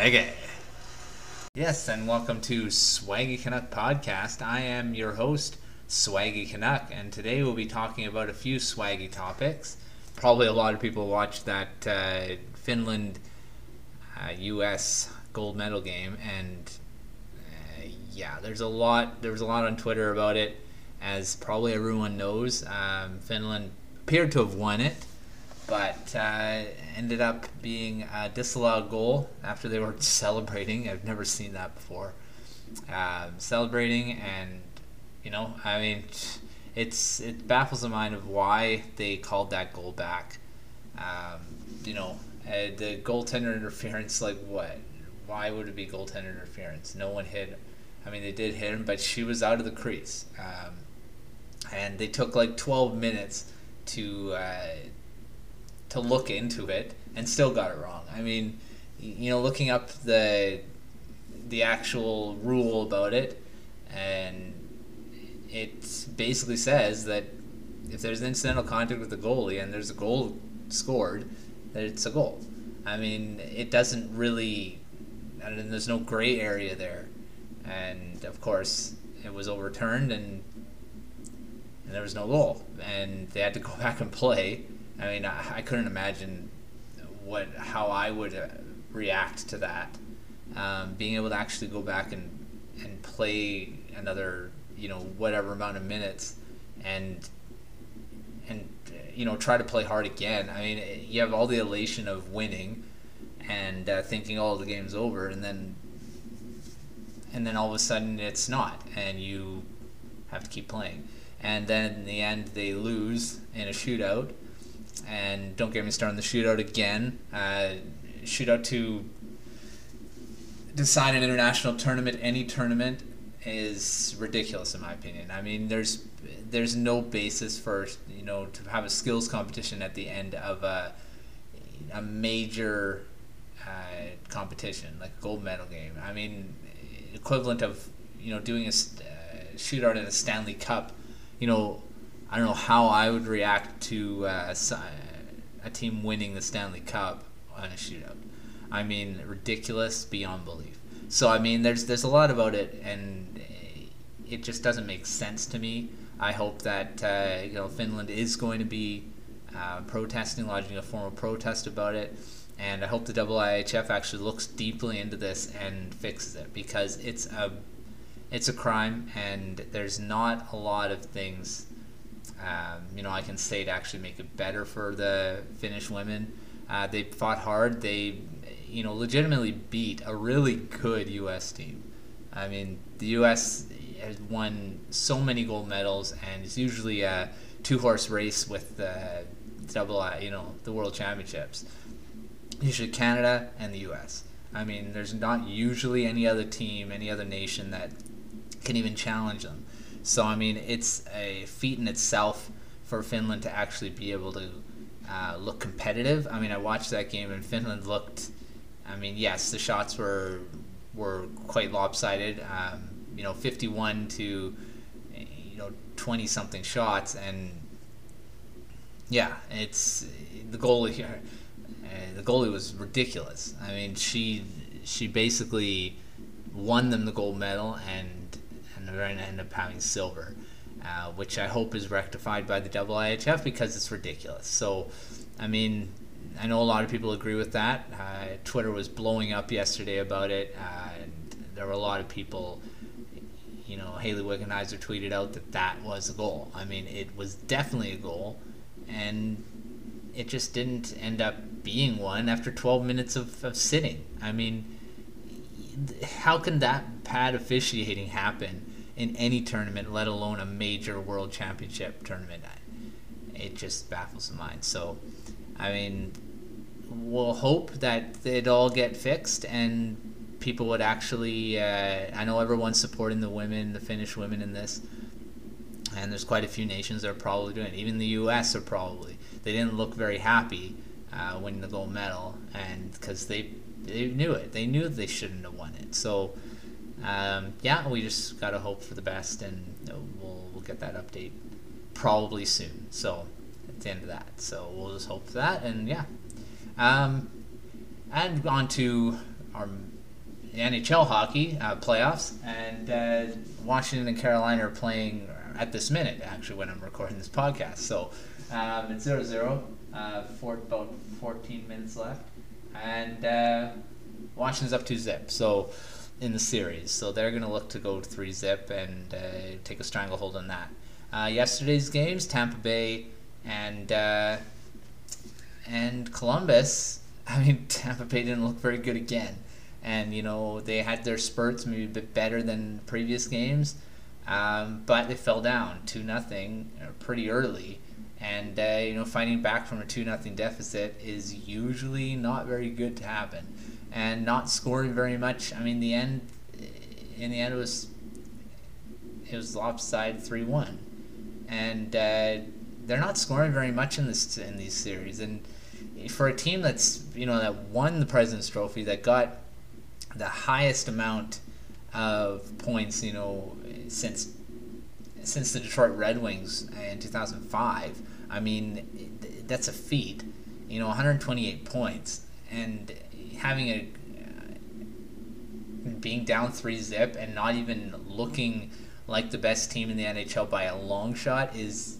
Swaggy. Yes, and welcome to Swaggy Canuck Podcast. I am your host, Swaggy Canuck, and today we'll be talking about a few swaggy topics. Probably a lot of people watched that uh, Finland uh, U.S. gold medal game, and uh, yeah, there's a lot. There was a lot on Twitter about it, as probably everyone knows. Um, Finland appeared to have won it but uh, ended up being a disallowed goal after they were celebrating. I've never seen that before. Um, celebrating, and you know, I mean, it's it baffles the mind of why they called that goal back. Um, you know, uh, the goaltender interference, like what? Why would it be goaltender interference? No one hit. I mean, they did hit him, but she was out of the crease, um, and they took like 12 minutes to. Uh, to look into it and still got it wrong. I mean, you know, looking up the the actual rule about it, and it basically says that if there's incidental contact with the goalie and there's a goal scored, that it's a goal. I mean, it doesn't really, and there's no gray area there, and of course it was overturned and and there was no goal, and they had to go back and play I mean, I, I couldn't imagine what how I would uh, react to that. Um, being able to actually go back and and play another you know whatever amount of minutes and and you know try to play hard again. I mean, you have all the elation of winning and uh, thinking, oh, the game's over, and then and then all of a sudden it's not, and you have to keep playing. And then in the end, they lose in a shootout, and don't get me started on the shootout again. Uh, shootout to decide an international tournament, any tournament, is ridiculous in my opinion. I mean, there's there's no basis for you know to have a skills competition at the end of a a major uh, competition like a gold medal game. I mean, equivalent of you know doing a uh, shootout in a Stanley Cup. You know, I don't know how I would react to uh, a team winning the Stanley Cup on a shootout. I mean, ridiculous beyond belief. So I mean, there's there's a lot about it, and it just doesn't make sense to me. I hope that uh, you know Finland is going to be uh, protesting, lodging a formal protest about it, and I hope the IIHF actually looks deeply into this and fixes it because it's a it's a crime, and there's not a lot of things um, you know, I can say to actually make it better for the Finnish women. Uh, they fought hard. They, you know, legitimately beat a really good U.S. team. I mean, the U.S. has won so many gold medals, and it's usually a two-horse race with the double, you know, the World Championships. Usually Canada and the U.S. I mean, there's not usually any other team, any other nation that can even challenge them. So I mean, it's a feat in itself for Finland to actually be able to uh, look competitive. I mean, I watched that game and Finland looked. I mean, yes, the shots were were quite lopsided. Um, you know, 51 to you know 20 something shots, and yeah, it's the goalie here. Uh, the goalie was ridiculous. I mean, she she basically won them the gold medal and and they're going to end up having silver, uh, which I hope is rectified by the IIHF because it's ridiculous. So, I mean, I know a lot of people agree with that. Uh, Twitter was blowing up yesterday about it, uh, and there were a lot of people. You know, Hayley Wickenheiser tweeted out that that was a goal. I mean, it was definitely a goal, and it just didn't end up being one after 12 minutes of, of sitting. I mean, how can that bad officiating happen in any tournament, let alone a major world championship tournament. It just baffles the mind. So, I mean, we'll hope that it all get fixed and people would actually. Uh, I know everyone's supporting the women, the Finnish women in this, and there's quite a few nations that are probably doing it. Even the U.S. are probably. They didn't look very happy uh, winning the gold medal, and because they they knew it, they knew they shouldn't have won it. So um, yeah, we just gotta hope for the best, and we'll we'll get that update probably soon. So at the end of that, so we'll just hope for that, and yeah. Um, and on to our NHL hockey uh, playoffs, and uh, Washington and Carolina are playing at this minute, actually, when I'm recording this podcast. So um, it's 0 0, uh, for about 14 minutes left, and uh, Washington's up 2 zip. So in the series, so they're going to look to go 3 zip and uh, take a stranglehold on that. Uh, yesterday's games, Tampa Bay and uh, and Columbus. I mean, Tampa Bay didn't look very good again and you know they had their spurts maybe a bit better than previous games, um, but they fell down two nothing uh, pretty early, and uh, you know fighting back from a two nothing deficit is usually not very good to happen, and not scoring very much. I mean the end, in the end it was it was lopsided three one, and uh, they're not scoring very much in this in these series and for a team that's you know that won the President's Trophy that got the highest amount of points, you know, since since the Detroit Red Wings in 2005. I mean, that's a feat. You know, 128 points and having a being down three zip and not even looking like the best team in the NHL by a long shot is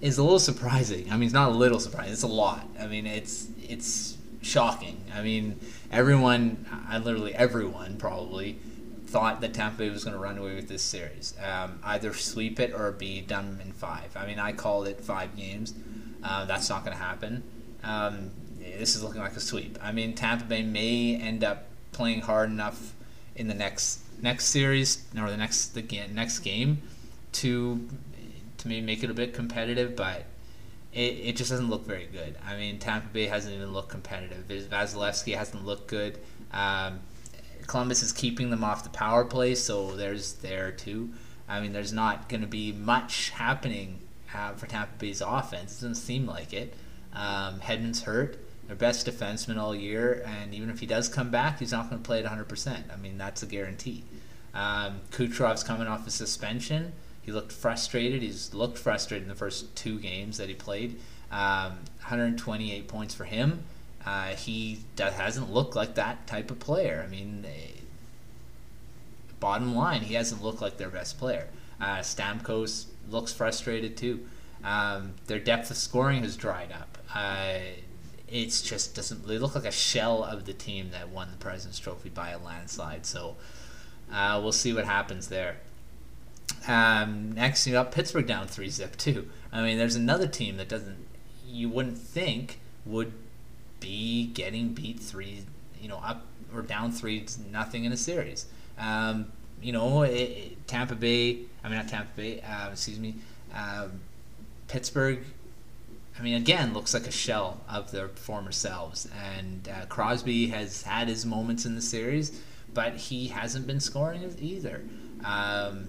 is a little surprising. I mean, it's not a little surprising; it's a lot. I mean, it's it's shocking. I mean, everyone, I literally everyone probably thought that Tampa Bay was going to run away with this series, um, either sweep it or be done in five. I mean, I called it five games. Uh, that's not going to happen. Um, this is looking like a sweep. I mean, Tampa Bay may end up playing hard enough in the next next series or the next the next game to to maybe make it a bit competitive, but it, it just doesn't look very good. I mean, Tampa Bay hasn't even looked competitive. Vasilevskiy hasn't looked good. Um, Columbus is keeping them off the power play, so there's there too. I mean, there's not going to be much happening uh, for Tampa Bay's offense. It doesn't seem like it. Um, Hedman's hurt, their best defenseman all year, and even if he does come back, he's not going to play at 100%. I mean, that's a guarantee. Um, Kucherov's coming off a suspension. He looked frustrated. He's looked frustrated in the first two games that he played. Um, 128 points for him. Uh, he hasn't looked like that type of player. I mean, eh, bottom line, he hasn't looked like their best player. Uh, Stamkos looks frustrated too. Um, their depth of scoring has dried up. Uh, it's just doesn't. They look like a shell of the team that won the President's Trophy by a landslide. So uh, we'll see what happens there. Um, next, you got Pittsburgh down three zip too. I mean, there's another team that doesn't you wouldn't think would be getting beat three, you know, up or down three nothing in a series. Um, you know, it, it, Tampa Bay. I mean, not Tampa Bay. Uh, excuse me. Um, Pittsburgh. I mean, again, looks like a shell of their former selves. And uh, Crosby has had his moments in the series, but he hasn't been scoring either. Um,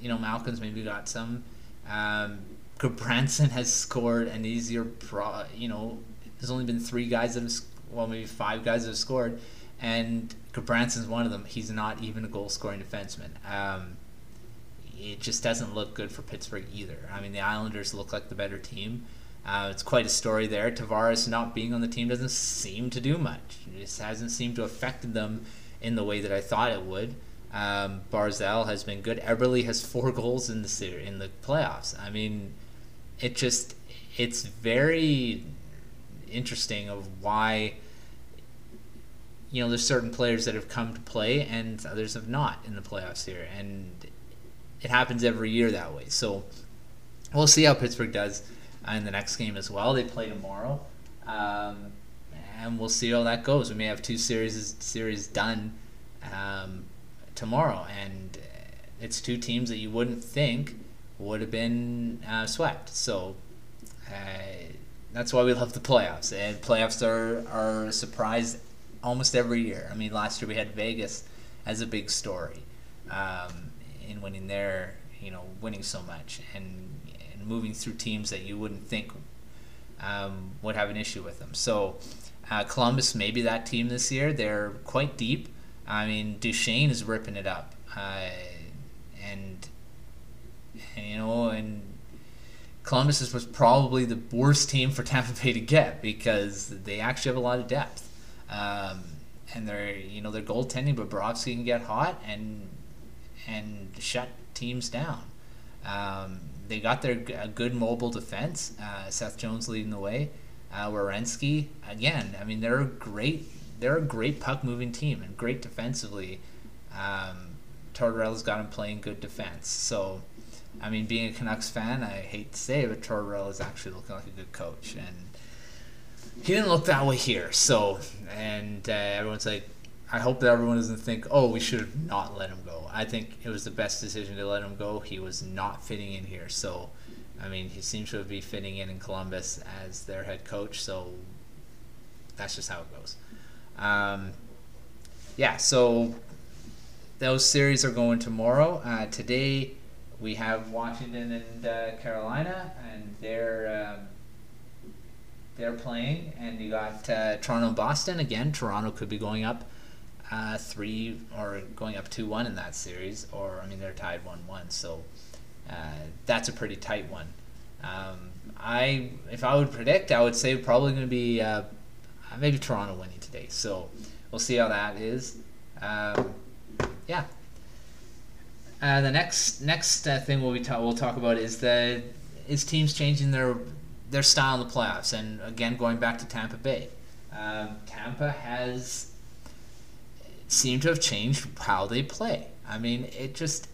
you know, Malkin's maybe got some. Um, Branson has scored, and easier pro. You know, there's only been three guys that have, well, maybe five guys that have scored, and Branson's one of them. He's not even a goal scoring defenseman. Um, it just doesn't look good for Pittsburgh either. I mean, the Islanders look like the better team. Uh, it's quite a story there. Tavares not being on the team doesn't seem to do much. It just hasn't seemed to affect them in the way that I thought it would. Um, Barzal has been good. Eberle has four goals in the series, in the playoffs. I mean, it just it's very interesting of why you know there's certain players that have come to play and others have not in the playoffs here, and it happens every year that way. So we'll see how Pittsburgh does in the next game as well. They play tomorrow. Um, and we'll see how that goes. We may have two series series done um, tomorrow, and it's two teams that you wouldn't think would have been uh, swept. So uh, that's why we love the playoffs, and playoffs are are a surprise almost every year. I mean, last year we had Vegas as a big story um, in winning there, you know, winning so much and, and moving through teams that you wouldn't think um, would have an issue with them. So uh, Columbus may be that team this year. They're quite deep. I mean, Duchene is ripping it up, uh, and, and you know, and Columbus was probably the worst team for Tampa Bay to get because they actually have a lot of depth. Um, and they're you know they're goaltending, but Bobrovsky can get hot and and shut teams down. Um, they got their good mobile defense. Uh, Seth Jones leading the way. Uh, Werenski again. I mean, they're a great they're a great puck moving team and great defensively. Um, Tortorella's got him playing good defense. So, I mean, being a Canucks fan, I hate to say it, but is actually looking like a good coach, and he didn't look that way here. So, and uh, everyone's like, I hope that everyone doesn't think, oh, we should have not let him go. I think it was the best decision to let him go. He was not fitting in here. So, I mean, he seems to be fitting in in Columbus as their head coach. So, that's just how it goes. Um, yeah, so those series are going tomorrow. Uh, today, we have Washington and uh, Carolina, and they're. Um, they're playing, and you got uh, Toronto Boston again. Toronto could be going up uh, three or going up two one in that series, or I mean they're tied one one, so uh, that's a pretty tight one. Um, I if I would predict, I would say probably going to be uh, maybe Toronto winning today. So we'll see how that is. Um, yeah. Uh, the next next uh, thing we'll be ta- we'll talk about is the is teams changing their their style in the playoffs, and again going back to Tampa Bay. Um, Tampa has seemed to have changed how they play. I mean, it just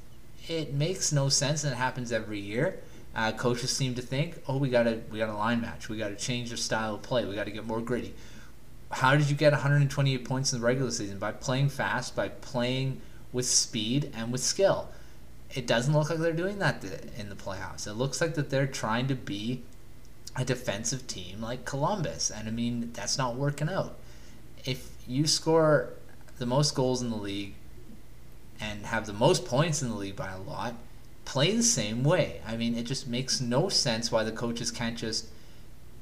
it makes no sense, and it happens every year. Uh, coaches seem to think, oh, we gotta we got a line match, we got to change the style of play, we got to get more gritty. How did you get 128 points in the regular season? By playing fast, by playing with speed and with skill. It doesn't look like they're doing that in the playoffs. It looks like that they're trying to be a defensive team like Columbus, and I mean that's not working out. If you score the most goals in the league and have the most points in the league by a lot, play the same way. I mean, it just makes no sense why the coaches can't just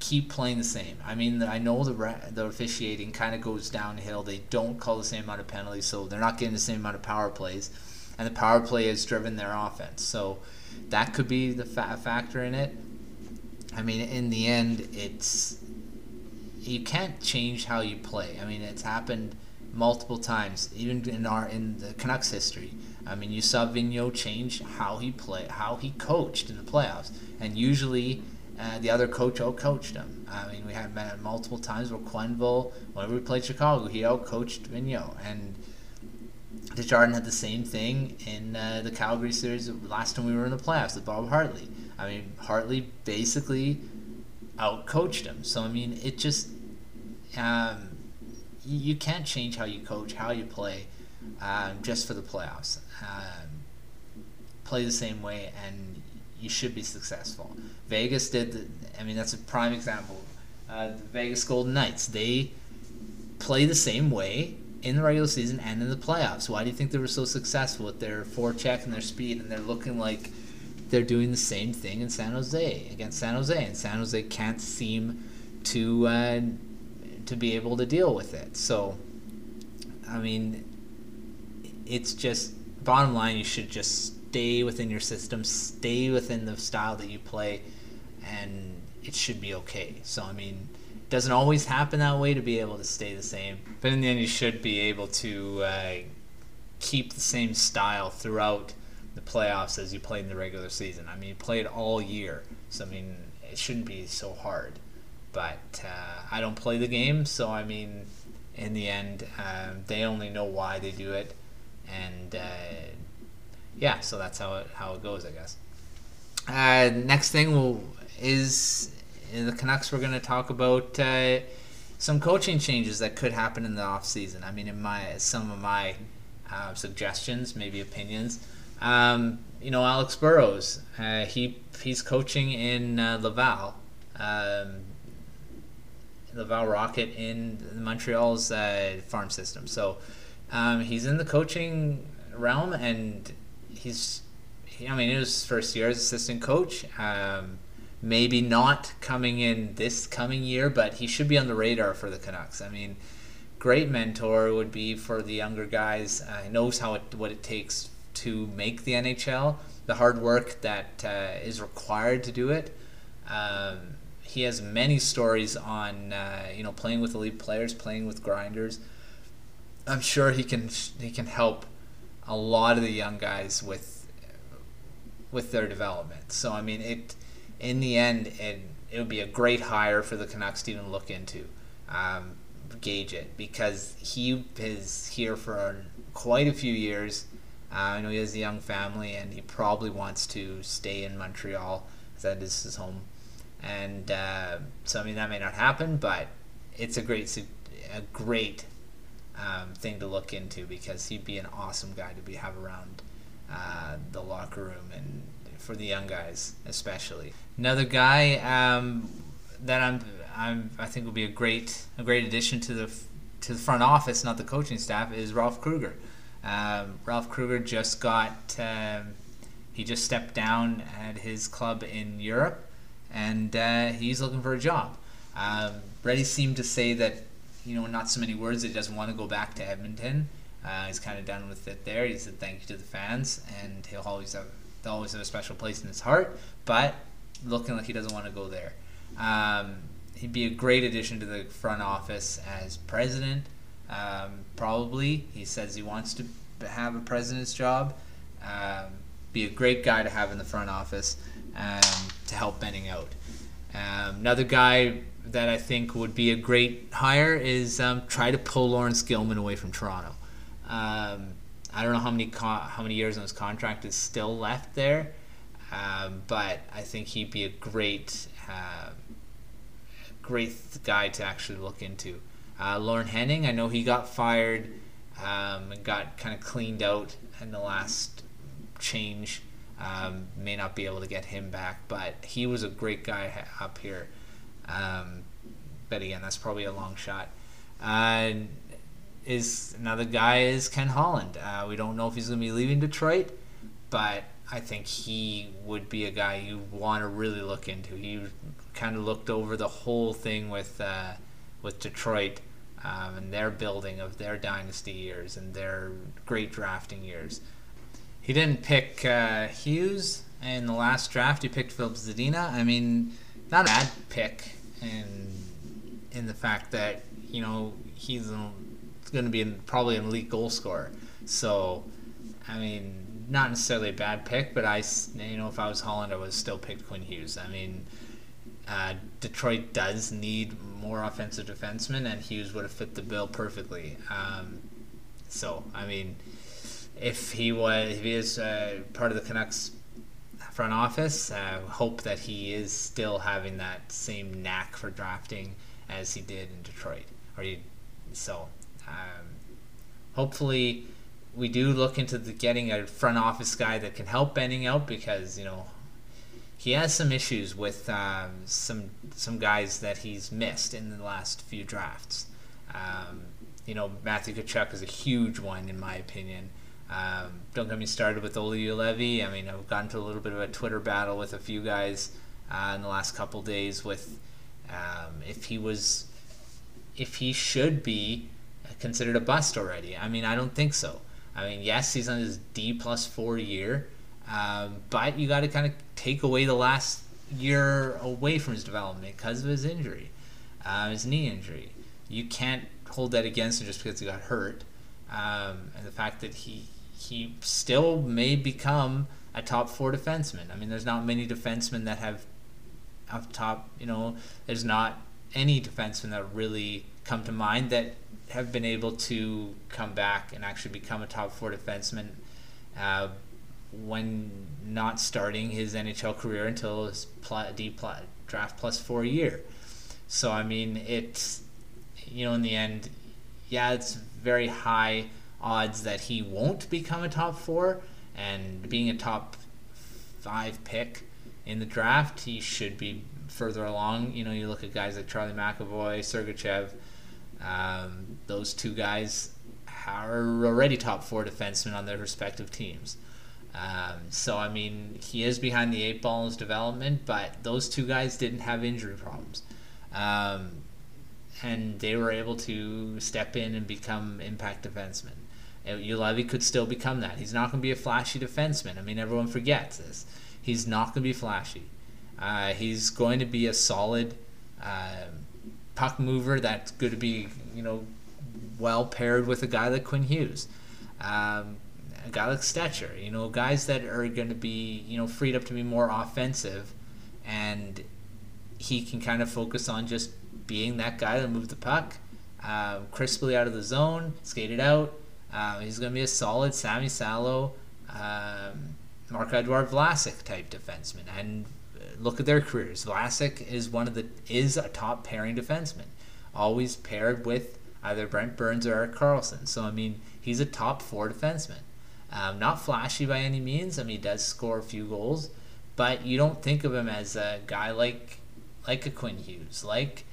keep playing the same. I mean, I know the the officiating kind of goes downhill. They don't call the same amount of penalties, so they're not getting the same amount of power plays, and the power play has driven their offense. So that could be the fa- factor in it. I mean, in the end, it's you can't change how you play. I mean, it's happened multiple times, even in our in the Canucks history. I mean, you saw Vigneault change how he played, how he coached in the playoffs, and usually uh, the other coach out-coached him. I mean, we had multiple times where Quenneville, whenever we played Chicago, he out-coached Vigneault, and Desjardins had the same thing in uh, the Calgary series last time we were in the playoffs with Bob Hartley. I mean, Hartley basically out-coached him. So I mean, it just um, you can't change how you coach, how you play, um, just for the playoffs. Um, play the same way, and you should be successful. Vegas did. The, I mean, that's a prime example. Uh, the Vegas Golden Knights. They play the same way in the regular season and in the playoffs. Why do you think they were so successful with their forecheck and their speed, and they're looking like they're doing the same thing in San Jose against San Jose, and San Jose can't seem to uh, to be able to deal with it. So, I mean, it's just bottom line. You should just stay within your system, stay within the style that you play, and it should be okay. So, I mean, it doesn't always happen that way to be able to stay the same, but in the end, you should be able to uh, keep the same style throughout the playoffs as you played in the regular season. I mean, you played all year, so I mean, it shouldn't be so hard but uh, I don't play the game, so I mean, in the end, um, they only know why they do it, and uh, yeah, so that's how it how it goes, I guess. Uh, next thing will is the Canucks. We're going to talk about uh, some coaching changes that could happen in the off season. I mean, in my some of my uh, suggestions, maybe opinions. Um, you know, Alex Burrows, uh, he he's coaching in Laval. Um, Laval Rocket in Montreal's uh, farm system. So um, he's in the coaching realm, and he's, he, I mean, it was his first year as assistant coach. Um, maybe not coming in this coming year, but he should be on the radar for the Canucks. I mean, great mentor would be for the younger guys. Uh, knows how it, what it takes to make the NHL, the hard work that uh, is required to do it. Um, he has many stories on uh, you know playing with elite players, playing with grinders, I'm sure he can he can help a lot of the young guys with with their development. So I mean, it in the end, it it would be a great hire for the Canucks to even look into, um, gauge it because he is here for quite a few years. Uh, I know he has a young family and he probably wants to stay in Montreal that is his home. And uh, so I mean that may not happen, but it's a great a great um, thing to look into because he'd be an awesome guy to be have around uh, the locker room and for the young guys especially. Another guy um, that I'm, I'm I think will be a great a great addition to the to the front office, not the coaching staff, is Ralph Krueger. Um, Ralph Krueger just got um, he just stepped down at his club in Europe, and uh, he's looking for a job. Um, Reddy seemed to say that you know, not so many words. that He doesn't want to go back to Edmonton. Uh, he's kind of done with it there. He said thank you to the fans, and he'll always have they'll always have a special place in his heart. But looking like he doesn't want to go there. Um, he'd be a great addition to the front office as president. Um, probably he says he wants to have a president's job. Um, be a great guy to have in the front office um, to help Benning out. Um, another guy that I think would be a great hire is um, try to pull Laurence Gilman away from Toronto. Um, I don't know how many co- how many years on his contract is still left there, um, but I think he'd be a great uh, great guy to actually look into. Uh, Lorne Henning, I know he got fired and got kind of cleaned out in the last change. Um, may not be able to get him back, but he was a great guy up here. Um, but again, that's probably a long shot. Uh, is another guy is Ken Holland. Uh, we don't know if he's going to be leaving Detroit, but I think he would be a guy you want to really look into. He kind of looked over the whole thing with uh, with Detroit um, and their building of their dynasty years and their great drafting years. He didn't pick uh, Hughes in the last draft. He picked Filip Zadina. I mean, not a bad pick in in the fact that you know he's going to be in, probably an elite goal scorer. So, I mean, not necessarily a bad pick, but I you know if I was Holland, I would still pick Quinn Hughes. I mean, uh, Detroit does need more offensive defensemen, and Hughes would have fit the bill perfectly. Um, so, I mean, if he was if he is uh, part of the Canucks front office. Uh, hope that he is still having that same knack for drafting as he did in Detroit. Or he, so um, hopefully we do look into the getting a front office guy that can help Benning out because you know he has some issues with um, some some guys that he's missed in the last few drafts. Um, you know Matthew Tkachuk is a huge one in my opinion. Um, don't get me started with Olli Juolevi. I mean, I've gotten to a little bit of a Twitter battle with a few guys uh, in the last couple days with um, if he was, if he should be considered a bust already. I mean, I don't think so. I mean, yes, he's on his D plus four year, um, but you got to kind of take away the last year away from his development because of his injury, uh, his knee injury. You can't hold that against him just because he got hurt. Um, and the fact that he he still may become a top four defenseman. I mean, there's not many defensemen that have up top. You know, there's not any defensemen that really come to mind that have been able to come back and actually become a top four defenseman uh, when not starting his NHL career until his D draft plus four year. So I mean, it's you know in the end, yeah, it's very high odds that he won't become a top four, and being a top five pick in the draft, he should be further along. You know, you look at guys like Charlie McAvoy, Sergachev, um, those two guys are already top four defensemen on their respective teams. Um, so, I mean, he is behind the eight ball in his development, but those two guys didn't have injury problems. Um, and they were able to step in and become impact defensemen. Juolevi could still become that. He's not going to be a flashy defenseman. I mean, everyone forgets this. He's not going to be flashy. Uh, he's going to be a solid uh, puck mover that's going to be, you know, well paired with a guy like Quinn Hughes. Um, a guy like Stecher, you know, guys that are going to be, you know, freed up to be more offensive, and he can kind of focus on just being that guy that move the puck uh, crisply out of the zone, skated out. Uh, he's going to be a solid Sami Salo, um, Marc-Edouard Vlasic type defenseman, and look at their careers. Vlasic is one of the is a top pairing defenseman, always paired with either Brent Burns or Erik Karlsson. So I mean, he's a top four defenseman. Um, not flashy by any means. I mean, he does score a few goals, but you don't think of him as a guy like like a Quinn Hughes, like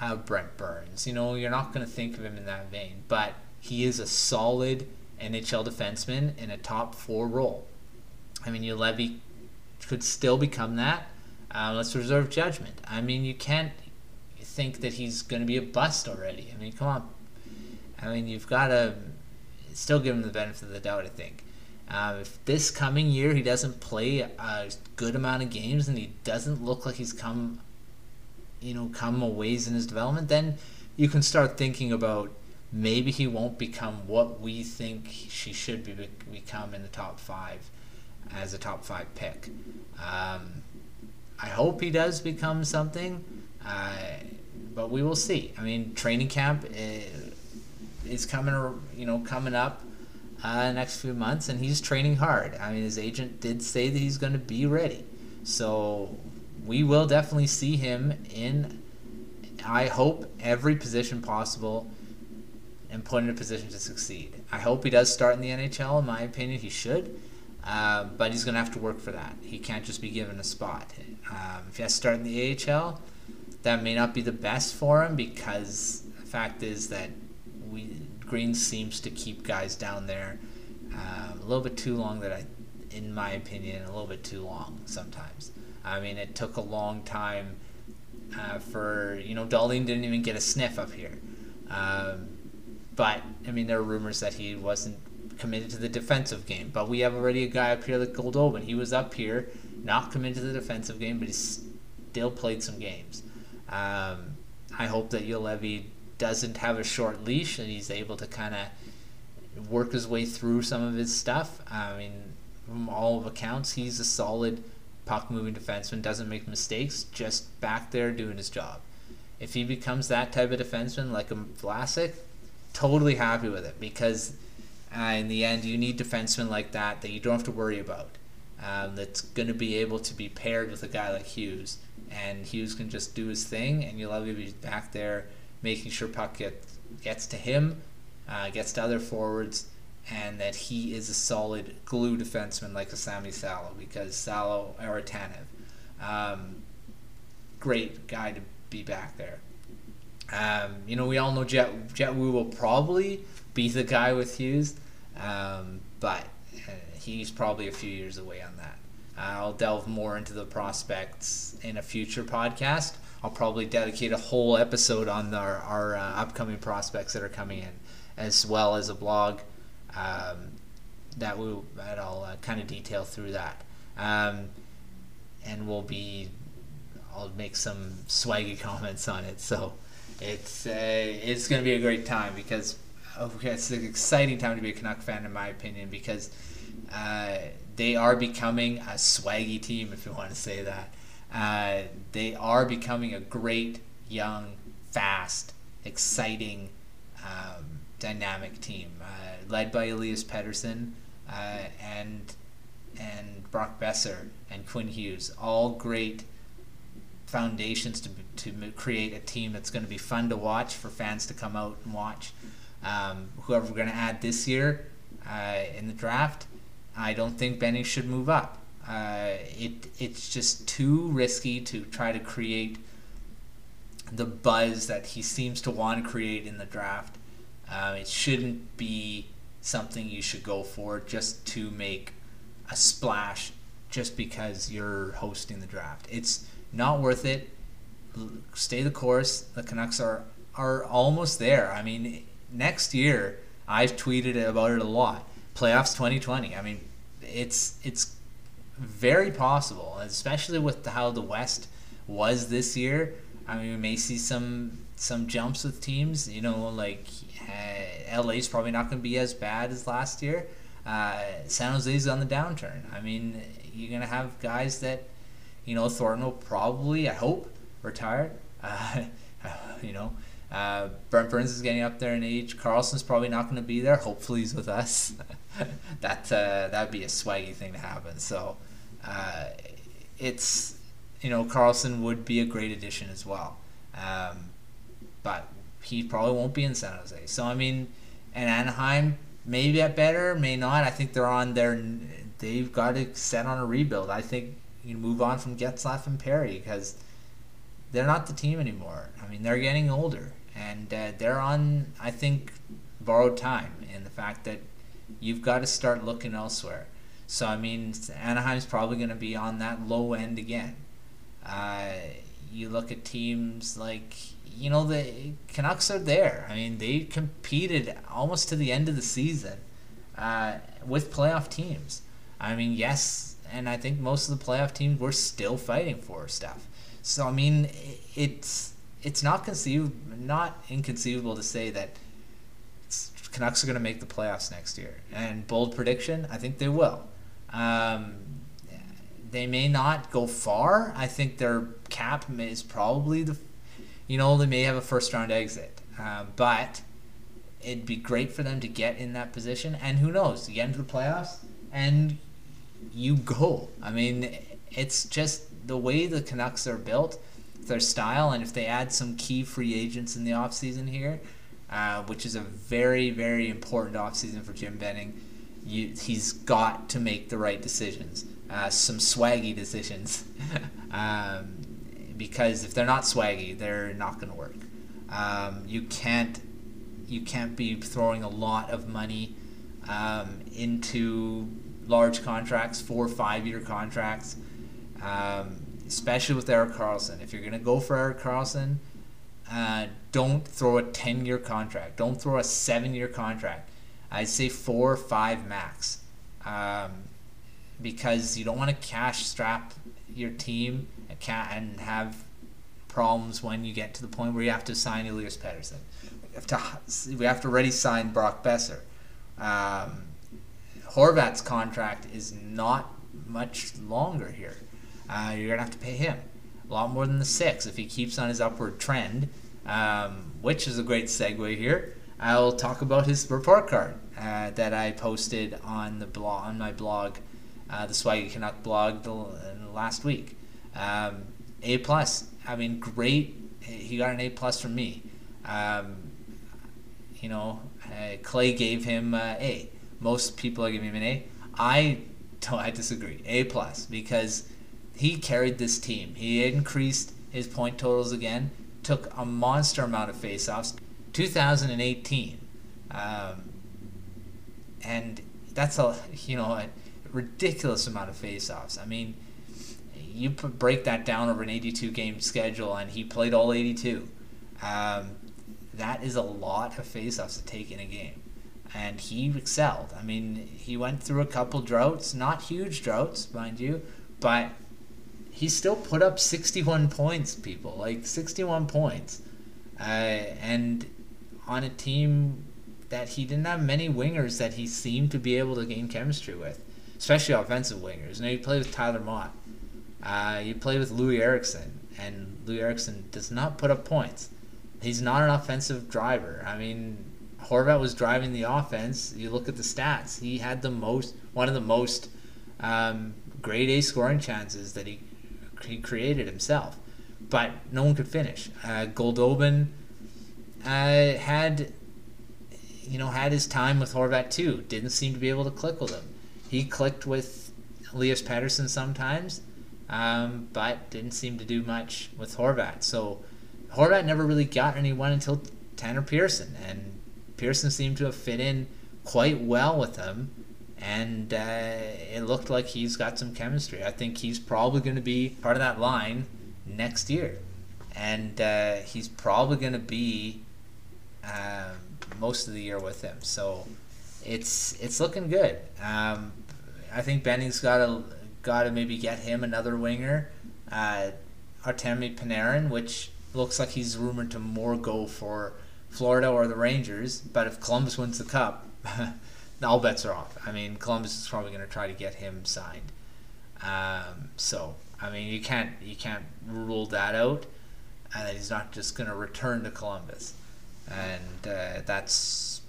uh, Brent Burns. You know, you're not going to think of him in that vein, but he is a solid NHL defenseman in a top four role. I mean, Juolevi could still become that. Uh, let's reserve judgment. I mean, you can't think that he's going to be a bust already. I mean, come on. I mean, you've got to still give him the benefit of the doubt, I think. Uh, if this coming year he doesn't play a good amount of games and he doesn't look like he's come, you know, come a ways in his development, then you can start thinking about maybe he won't become what we think she should be become in the top five as a top five pick. Um, I hope he does become something, uh, but we will see. I mean, training camp is, is coming, you know, coming up uh, next few months, and he's training hard. I mean, his agent did say that he's going to be ready, so we will definitely see him in. I hope every position possible and put in a position to succeed. I hope he does start in the NHL. In my opinion, he should. Uh, but he's going to have to work for that. He can't just be given a spot. Um, if he has to start in the AHL, that may not be the best for him because the fact is that we Green seems to keep guys down there um, a little bit too long. That I, in my opinion, a little bit too long sometimes. I mean, it took a long time uh, for you know Dahlen didn't even get a sniff up here. Um, but I mean, there are rumors that he wasn't committed to the defensive game. But we have already a guy up here like Goldobin. He was up here, not committed to the defensive game, but he still played some games. Um, I hope that Juolevi doesn't have a short leash and he's able to kind of work his way through some of his stuff. I mean, from all of accounts, he's a solid puck moving defenseman, doesn't make mistakes, just back there doing his job. If he becomes that type of defenseman like a Vlasic, totally happy with it because uh, in the end, you need defensemen like that that you don't have to worry about. Um, that's going to be able to be paired with a guy like Hughes, and Hughes can just do his thing, and you'll have to be back there making sure puck gets gets to him, uh, gets to other forwards, and that he is a solid glue defenseman like a Sami Salo because Salo or Tanev, um, great guy to be back there. Um, you know, we all know Jett Jett Woo will probably be the guy with Hughes. Um, but uh, he's probably a few years away on that. I'll delve more into the prospects in a future podcast. I'll probably dedicate a whole episode on our, our uh, upcoming prospects that are coming in, as well as a blog um, that we that I'll uh, kind of detail through that. Um, and we'll be I'll make some swaggy comments on it. So it's uh, it's going to be a great time because okay, it's an exciting time to be a Canuck fan, in my opinion, because uh, they are becoming a swaggy team, if you want to say that. Uh, they are becoming a great, young, fast, exciting, um, dynamic team, uh, led by Elias Pettersson uh, and and Brock Boeser and Quinn Hughes, all great foundations to to create a team that's going to be fun to watch for fans to come out and watch. Um, whoever we're going to add this year uh, in the draft, I don't think Benning should move up. Uh, it it's just too risky to try to create the buzz that he seems to want to create in the draft. Uh, it shouldn't be something you should go for just to make a splash just because you're hosting the draft. It's not worth it. Stay the course. The Canucks are are almost there. I mean, next year, I've tweeted about it a lot. Playoffs 2020. I mean, it's it's very possible, especially with how the West was this year. I mean, we may see some some jumps with teams. You know, like uh, LA's probably not going to be as bad as last year. Uh, San Jose's on the downturn. I mean, you're going to have guys that, you know, Thornton will probably, I hope, retire. Uh, you know, uh, Brent Burns is getting up there in age. Karlsson's probably not going to be there. Hopefully, he's with us. that uh, that'd be a swaggy thing to happen. So, uh, it's you know Karlsson would be a great addition as well. Um, but he probably won't be in San Jose. So I mean, and Anaheim may get better, may not. I think they're on their. They've got to set on a rebuild. I think you move on from Getzlaf and Perry because they're not the team anymore. I mean, they're getting older, and uh, they're on. I think borrowed time in the fact that you've got to start looking elsewhere. So I mean, Anaheim's probably going to be on that low end again. Uh, you look at teams like you know the Canucks are there. I mean, they competed almost to the end of the season uh, with playoff teams. I mean, yes, and I think most of the playoff teams were still fighting for stuff. So I mean, it's it's not conceivable, not inconceivable to say that Canucks are going to make the playoffs next year. And bold prediction, I think they will. Um, they may not go far. I think their cap is probably the you know, they may have a first round exit. Uh, but it'd be great for them to get in that position. And who knows, get into the playoffs and you go. I mean, it's just the way the Canucks are built, their style, and if they add some key free agents in the offseason here, uh, which is a very, very important offseason for Jim Benning, you, he's got to make the right decisions, uh, some swaggy decisions. um, because if they're not swaggy, they're not going to work. Um, you can't you can't be throwing a lot of money um, into large contracts, four or five year contracts, um, especially with Erik Karlsson. If you're going to go for Erik Karlsson, uh, don't throw a 10 year contract. Don't throw a seven year contract. I'd say four or five max. Um, because you don't want to cash strap your team and have problems when you get to the point where you have to sign Elias Pettersson. We have to we have to already sign Brock Boeser. Um, Horvat's contract is not much longer here. Uh, you're gonna have to pay him a lot more than the six if he keeps on his upward trend, um, which is a great segue here. I'll talk about his report card uh, that I posted on the blog on my blog, uh, the Swaggy Canuck blog, the, last week. Um, a plus. I mean, great. He got an A plus from me. Um, you know, uh, Clay gave him uh, A. Most people are giving him an A. I don't. I disagree. A plus because he carried this team. He increased his point totals again. Took a monster amount of faceoffs. 2018, um, and that's a you know a ridiculous amount of faceoffs. I mean, you break that down over an 82 game schedule, and he played all 82. Um, that is a lot of faceoffs to take in a game. And he excelled. I mean, he went through a couple droughts, not huge droughts, mind you, but he still put up 61 points, people. Like, 61 points. Uh, and on a team that he didn't have many wingers that he seemed to be able to gain chemistry with, especially offensive wingers. Now, you play with Tyler Motte, Uh, you play with Loui Eriksson, and Loui Eriksson does not put up points. He's not an offensive driver. I mean, Horvat was driving the offense. You look at the stats; he had the most, one of the most um, grade A scoring chances that he he created himself, but no one could finish. Uh, Goldobin uh, had, you know, had his time with Horvat too. Didn't seem to be able to click with him. He clicked with Elias Pettersson sometimes um, but didn't seem to do much with Horvat. So Horvat never really got anyone until Tanner Pearson, and Pearson seemed to have fit in quite well with him, and uh, it looked like he's got some chemistry. I think he's probably going to be part of that line next year, and uh, he's probably going to be um, most of the year with him. So it's it's looking good. Um, I think Benning's got a got to maybe get him another winger, uh, Artemi Panarin, which looks like he's rumored to more go for Florida or the Rangers. But if Columbus wins the cup, all bets are off. I mean, Columbus is probably going to try to get him signed. Um, so I mean, you can't you can't rule that out, and that he's not just going to return to Columbus, and uh, that's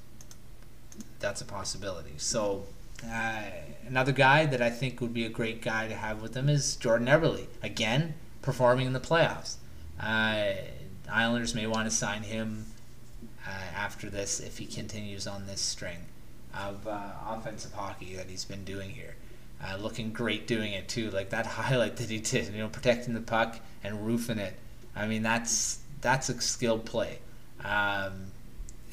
that's a possibility. So uh, another guy that I think would be a great guy to have with them is Jordan Eberle. Again, performing in the playoffs. Uh, Islanders may want to sign him uh, after this if he continues on this string of uh, offensive hockey that he's been doing here. Uh, looking great doing it too, like that highlight that he did, you know, protecting the puck and roofing it. I mean, that's that's a skilled play. Um,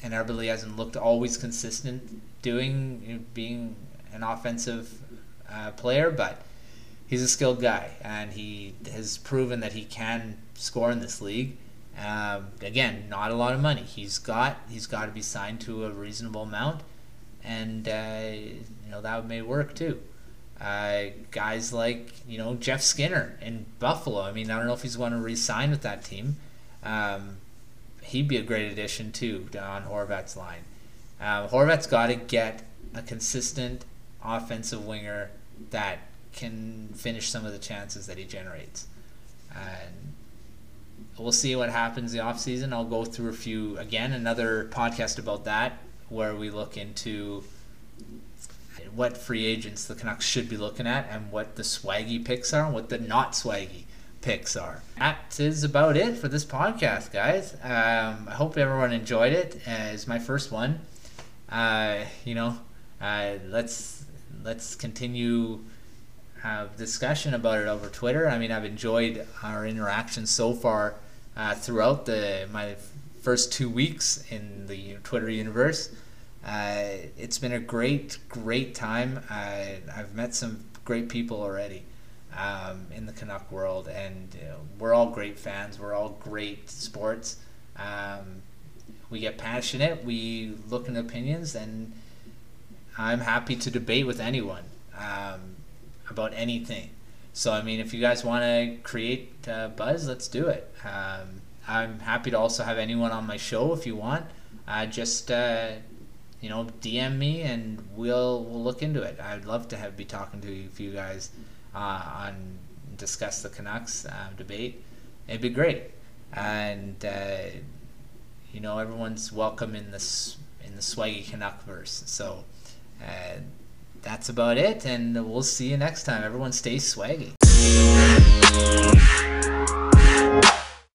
and Eberle hasn't looked always consistent doing you know, being an offensive uh, player, but he's a skilled guy, and he has proven that he can score in this league. Um, again, not a lot of money. He's got he's got to be signed to a reasonable amount, and uh, you know that may work too. Uh, guys like you know Jeff Skinner in Buffalo. I mean, I don't know if he's going to re-sign with that team. Um, he'd be a great addition too on Horvat's line. Uh, Horvat's got to get a consistent offensive winger that can finish some of the chances that he generates. And we'll see what happens the off season. I'll go through a few, again, another podcast about that where we look into what free agents the Canucks should be looking at and what the swaggy picks are and what the not swaggy picks are. That is about it for this podcast, guys. Um, I hope everyone enjoyed it. Uh, it's my first one. Uh, you know, uh, let's let's continue have discussion about it over Twitter. I mean, I've enjoyed our interaction so far uh, throughout the my first two weeks in the Twitter universe. Uh, it's been a great, great time. Uh, I've met some great people already um, in the Canuck world, and we're all great fans. We're all great sports. Um, we get passionate. We look in opinions, and I'm happy to debate with anyone um, about anything. So I mean, if you guys want to create uh, buzz, let's do it. Um, I'm happy to also have anyone on my show if you want. Uh, just uh, you know, DM me and we'll we'll look into it. I'd love to have be talking to you, you guys uh, on discuss the Canucks uh, debate. It'd be great, and uh, you know, everyone's welcome in this in the swaggy Canuck verse. So that's about it, and we'll see you next time. Everyone stay swaggy.